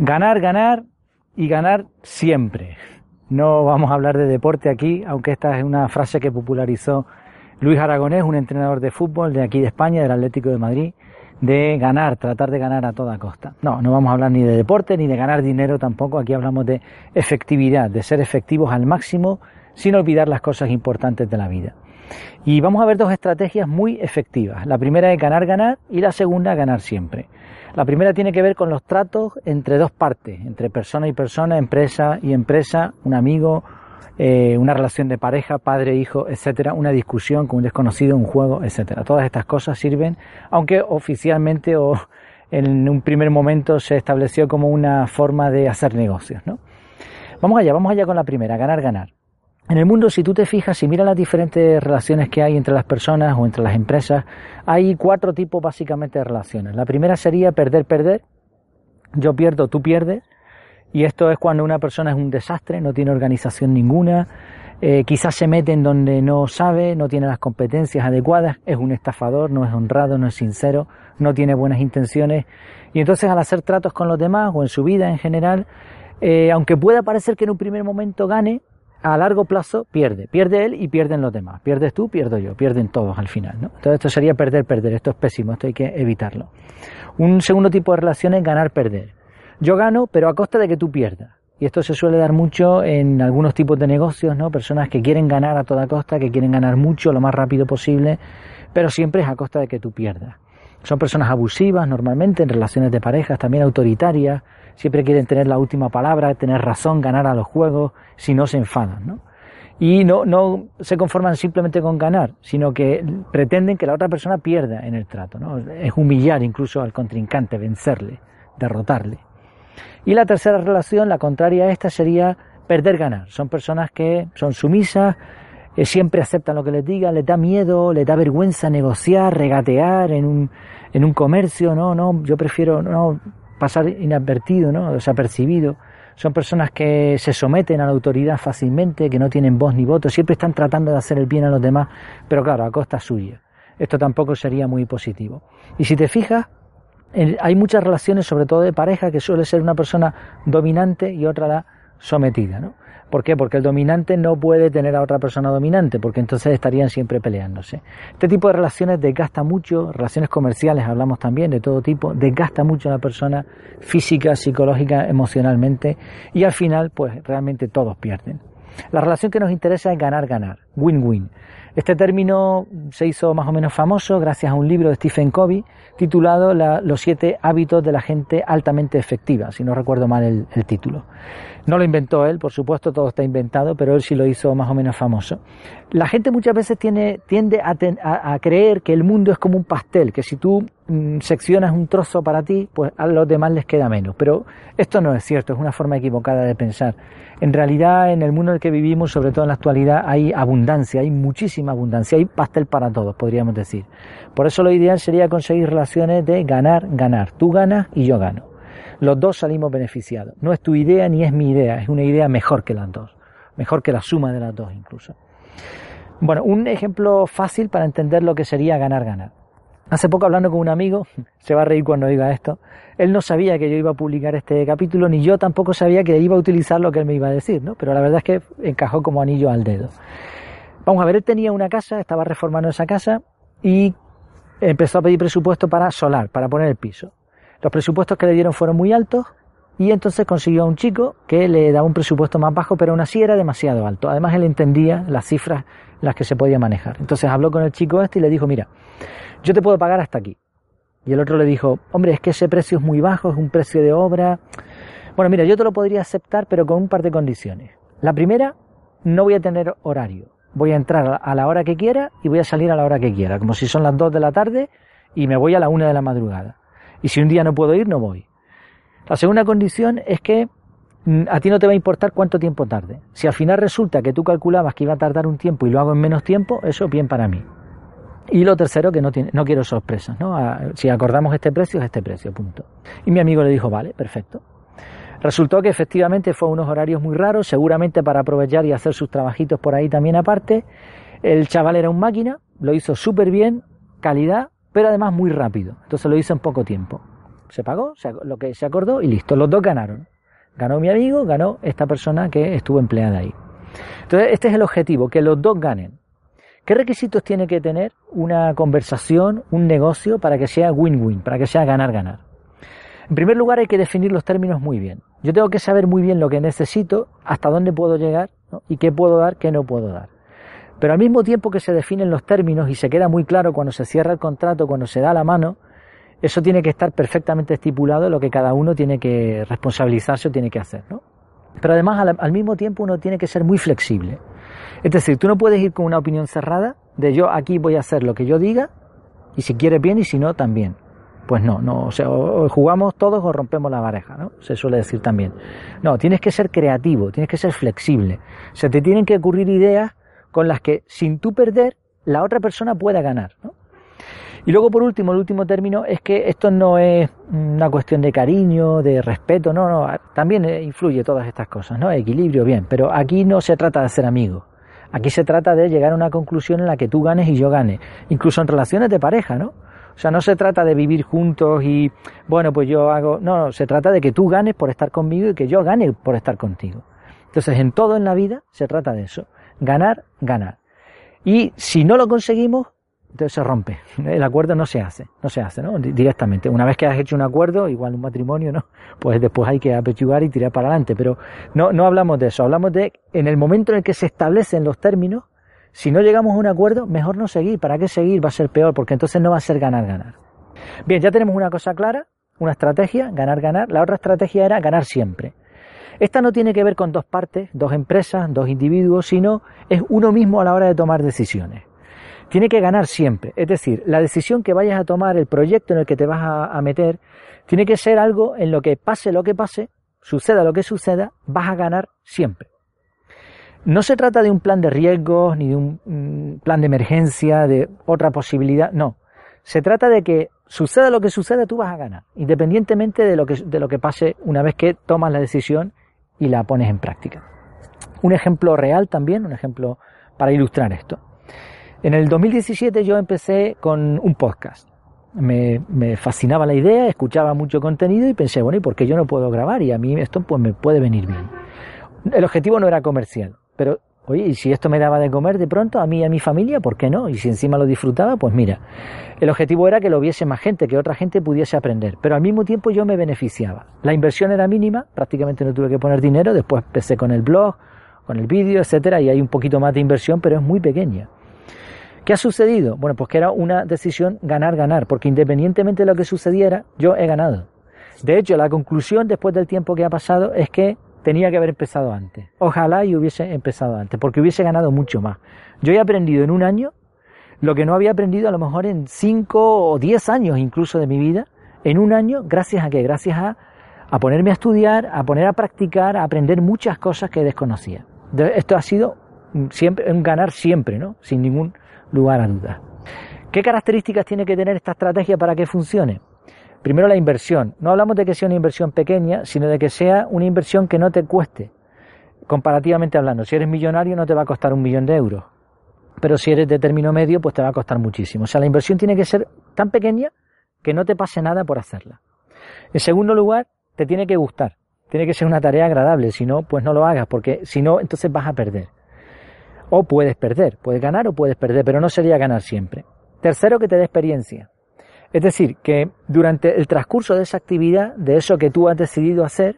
Ganar, ganar y ganar siempre. No vamos a hablar de deporte aquí, aunque esta es una frase que popularizó Luis Aragonés, un entrenador de fútbol de aquí de España, del Atlético de Madrid, de ganar, tratar de ganar a toda costa. No, no vamos a hablar ni de deporte ni de ganar dinero tampoco, aquí hablamos de efectividad, de ser efectivos al máximo sin olvidar las cosas importantes de la vida. Y vamos a ver dos estrategias muy efectivas. La primera es ganar, ganar y la segunda ganar siempre. La primera tiene que ver con los tratos entre dos partes, entre persona y persona, empresa y empresa, un amigo, eh, una relación de pareja, padre, hijo, etcétera, una discusión con un desconocido, un juego, etcétera. Todas estas cosas sirven, aunque oficialmente o en un primer momento se estableció como una forma de hacer negocios, ¿no? Vamos allá, vamos allá con la primera, ganar, ganar. En el mundo, si tú te fijas, si miras las diferentes relaciones que hay entre las personas o entre las empresas, hay cuatro tipos básicamente de relaciones. La primera sería perder, perder. Yo pierdo, tú pierdes. Y esto es cuando una persona es un desastre, no tiene organización ninguna, eh, quizás se mete en donde no sabe, no tiene las competencias adecuadas, es un estafador, no es honrado, no es sincero, no tiene buenas intenciones. Y entonces al hacer tratos con los demás o en su vida en general, eh, aunque pueda parecer que en un primer momento gane, a largo plazo pierde. Pierde él y pierden los demás. Pierdes tú, pierdo yo. Pierden todos al final. ¿no? Entonces esto sería perder, perder. Esto es pésimo. Esto hay que evitarlo. Un segundo tipo de relación es ganar, perder. Yo gano, pero a costa de que tú pierdas. Y esto se suele dar mucho en algunos tipos de negocios, ¿no? Personas que quieren ganar a toda costa, que quieren ganar mucho lo más rápido posible, pero siempre es a costa de que tú pierdas. Son personas abusivas normalmente en relaciones de parejas, también autoritarias, siempre quieren tener la última palabra, tener razón, ganar a los juegos, si no se enfadan, ¿no? Y no, no se conforman simplemente con ganar, sino que pretenden que la otra persona pierda en el trato, ¿no? Es humillar incluso al contrincante, vencerle, derrotarle. Y la tercera relación, la contraria a esta, sería perder-ganar. Son personas que son sumisas, eh, siempre aceptan lo que les digan, les da miedo, les da vergüenza negociar, regatear en un, en un comercio, no, no, yo prefiero no pasar inadvertido, ¿no? desapercibido. Son personas que se someten a la autoridad fácilmente, que no tienen voz ni voto, siempre están tratando de hacer el bien a los demás, pero claro, a costa suya. Esto tampoco sería muy positivo. Y si te fijas, hay muchas relaciones, sobre todo de pareja, que suele ser una persona dominante y otra la sometida, ¿no? ¿Por qué? Porque el dominante no puede tener a otra persona dominante, porque entonces estarían siempre peleándose. Este tipo de relaciones desgasta mucho, relaciones comerciales hablamos también de todo tipo, desgasta mucho a la persona física, psicológica, emocionalmente, y al final, pues realmente todos pierden. La relación que nos interesa es ganar, ganar, win-win. Este término se hizo más o menos famoso gracias a un libro de Stephen Covey titulado Los siete hábitos de la gente altamente efectiva, si no recuerdo mal el, título. No lo inventó él, por supuesto, todo está inventado, pero él sí lo hizo más o menos famoso. La gente muchas veces tiende a, creer que el mundo es como un pastel, que si tú seccionas un trozo para ti, pues a los demás les queda menos. Pero esto no es cierto, es una forma equivocada de pensar. En realidad, en el mundo en el que vivimos, sobre todo en la actualidad, hay abundancia, hay muchísima abundancia, hay pastel para todos, podríamos decir. Por eso lo ideal sería conseguir relaciones de ganar, ganar. Tú ganas y yo gano. Los dos salimos beneficiados. No es tu idea ni es mi idea, es una idea mejor que las dos, mejor que la suma de las dos incluso. Bueno, un ejemplo fácil para entender lo que sería ganar, ganar. Hace poco hablando con un amigo, se va a reír cuando diga esto, él no sabía que yo iba a publicar este capítulo, ni yo tampoco sabía que iba a utilizar lo que él me iba a decir, ¿no? Pero la verdad es que encajó como anillo al dedo. Vamos a ver, él tenía una casa, estaba reformando esa casa y empezó a pedir presupuesto para solar, para poner el piso. Los presupuestos que le dieron fueron muy altos y entonces consiguió a un chico que le daba un presupuesto más bajo, pero aún así era demasiado alto. Además, él entendía las cifras las que se podía manejar. Entonces habló con el chico este y le dijo, mira, yo te puedo pagar hasta aquí. Y el otro le dijo, hombre, es que ese precio es muy bajo, es un precio de obra. Bueno, mira, yo te lo podría aceptar, pero con un par de condiciones. La primera, no voy a tener horario. Voy a entrar a la hora que quiera y voy a salir a la hora que quiera, como si son las 2 de la tarde y me voy a la 1 de la madrugada. Y si un día no puedo ir, no voy. La segunda condición es que mm, a ti no te va a importar cuánto tiempo tarde. Si al final resulta que tú calculabas que iba a tardar un tiempo y lo hago en menos tiempo, eso es bien para mí. Y lo tercero, que no, tiene, no quiero sorpresas, ¿no? si acordamos este precio, es este precio, punto. Y mi amigo le dijo, vale, perfecto. Resultó que efectivamente fue unos horarios muy raros, seguramente para aprovechar y hacer sus trabajitos por ahí también aparte. El chaval era un máquina, lo hizo súper bien, calidad, pero además muy rápido. Entonces lo hizo en poco tiempo. Se pagó, lo que se acordó y listo, los dos ganaron. Ganó mi amigo, ganó esta persona que estuvo empleada ahí. Entonces, este es el objetivo, que los dos ganen. ¿Qué requisitos tiene que tener una conversación, un negocio, para que sea win-win, para que sea ganar-ganar? En primer lugar, hay que definir los términos muy bien. Yo tengo que saber muy bien lo que necesito, hasta dónde puedo llegar y qué puedo dar, qué no puedo dar. Pero al mismo tiempo que se definen los términos y se queda muy claro cuando se cierra el contrato, cuando se da la mano, eso tiene que estar perfectamente estipulado lo que cada uno tiene que responsabilizarse o tiene que hacer, ¿no? Pero además al, mismo tiempo uno tiene que ser muy flexible. Es decir, tú no puedes ir con una opinión cerrada de yo aquí voy a hacer lo que yo diga y si quieres bien y si no también. Pues no, no, o sea, o jugamos todos o rompemos la pareja, ¿no? Se suele decir también. No, tienes que ser creativo, tienes que ser flexible. Se te tienen que ocurrir ideas con las que sin tú perder la otra persona pueda ganar, ¿no? Y luego, por último, el último término es que esto no es una cuestión de cariño, de respeto, no, no, también influye todas estas cosas, ¿no? Equilibrio, bien, pero aquí no se trata de ser amigos. Aquí se trata de llegar a una conclusión en la que tú ganes y yo gane, incluso en relaciones de pareja, ¿no? O sea, no se trata de vivir juntos y, bueno, pues yo hago, no, no, se trata de que tú ganes por estar conmigo y que yo gane por estar contigo. Entonces, en todo en la vida se trata de eso, ganar, ganar. Y si no lo conseguimos, entonces se rompe. El acuerdo no se hace, no se hace, ¿no? Directamente. Una vez que has hecho un acuerdo, igual un matrimonio, ¿no? Pues después hay que apechugar y tirar para adelante. Pero no, no hablamos de eso, hablamos de en el momento en el que se establecen los términos, si no llegamos a un acuerdo, mejor no seguir. ¿Para qué seguir? Va a ser peor, porque entonces no va a ser ganar, ganar. Bien, ya tenemos una cosa clara, una estrategia, ganar, ganar. La otra estrategia era ganar siempre. Esta no tiene que ver con dos partes, dos empresas, dos individuos, sino es uno mismo a la hora de tomar decisiones tiene que ganar siempre. Es decir, la decisión que vayas a tomar, el proyecto en el que te vas a, meter, tiene que ser algo en lo que pase lo que pase, suceda lo que suceda, vas a ganar siempre. No se trata de un plan de riesgos ni de un mm, plan de emergencia, de otra posibilidad, no. Se trata de que suceda lo que suceda, tú vas a ganar, independientemente de lo que, de lo que pase una vez que tomas la decisión y la pones en práctica. Un ejemplo real también, un ejemplo para ilustrar esto. En el 2017 yo empecé con un podcast. Me, fascinaba la idea, escuchaba mucho contenido y pensé, bueno, ¿y por qué yo no puedo grabar? Y a mí esto pues me puede venir bien. El objetivo no era comercial, pero oye, y si esto me daba de comer de pronto a mí y a mi familia, ¿por qué no? Y si encima lo disfrutaba, pues mira, el objetivo era que lo viese más gente, que otra gente pudiese aprender, pero al mismo tiempo yo me beneficiaba. La inversión era mínima, prácticamente no tuve que poner dinero, después empecé con el blog, con el vídeo, etcétera, y hay un poquito más de inversión, pero es muy pequeña. ¿Qué ha sucedido? Bueno, pues que era una decisión ganar-ganar, porque independientemente de lo que sucediera, yo he ganado. De hecho, la conclusión después del tiempo que ha pasado es que tenía que haber empezado antes. Ojalá y hubiese empezado antes, porque hubiese ganado mucho más. Yo he aprendido en un año lo que no había aprendido a lo mejor en cinco o diez años incluso de mi vida, en un año, gracias a qué? Gracias a, a ponerme a estudiar, a poner a practicar, a aprender muchas cosas que desconocía. Esto ha sido siempre, un ganar siempre, ¿no? Sin ningún lugar a dudas. ¿Qué características tiene que tener esta estrategia para que funcione? Primero la inversión. No hablamos de que sea una inversión pequeña, sino de que sea una inversión que no te cueste. Comparativamente hablando, si eres millonario no te va a costar un millón de euros. Pero si eres de término medio, pues te va a costar muchísimo. O sea, la inversión tiene que ser tan pequeña que no te pase nada por hacerla. En segundo lugar, te tiene que gustar. Tiene que ser una tarea agradable. Si no, pues no lo hagas, porque si no, entonces vas a perder. O puedes perder, puedes ganar o puedes perder, pero no sería ganar siempre. Tercero, que te dé experiencia. Es decir, que durante el transcurso de esa actividad, de eso que tú has decidido hacer,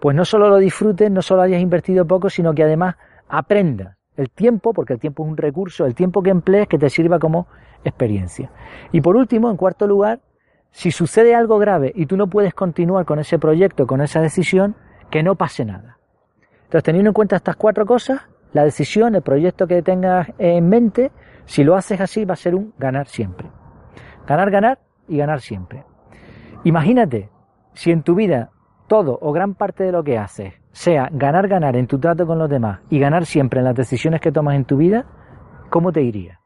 pues no solo lo disfrutes, no solo hayas invertido poco, sino que además aprendas el tiempo, porque el tiempo es un recurso, el tiempo que emplees que te sirva como experiencia. Y por último, en cuarto lugar, si sucede algo grave y tú no puedes continuar con ese proyecto, con esa decisión, que no pase nada. Entonces, teniendo en cuenta estas cuatro cosas, la decisión, el proyecto que tengas en mente, si lo haces así va a ser un ganar siempre. Ganar, ganar y ganar siempre. Imagínate si en tu vida todo o gran parte de lo que haces sea ganar, ganar en tu trato con los demás y ganar siempre en las decisiones que tomas en tu vida, ¿cómo te iría?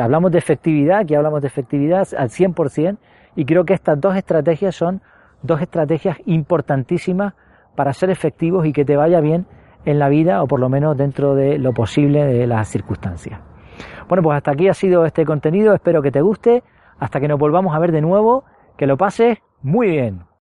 hablamos de efectividad, aquí hablamos de efectividad al 100% y creo que estas dos estrategias son dos estrategias importantísimas para ser efectivos y que te vaya bien en la vida o por lo menos dentro de lo posible de las circunstancias. Bueno, pues hasta aquí ha sido este contenido, espero que te guste, hasta que nos volvamos a ver de nuevo Que lo pases muy bien.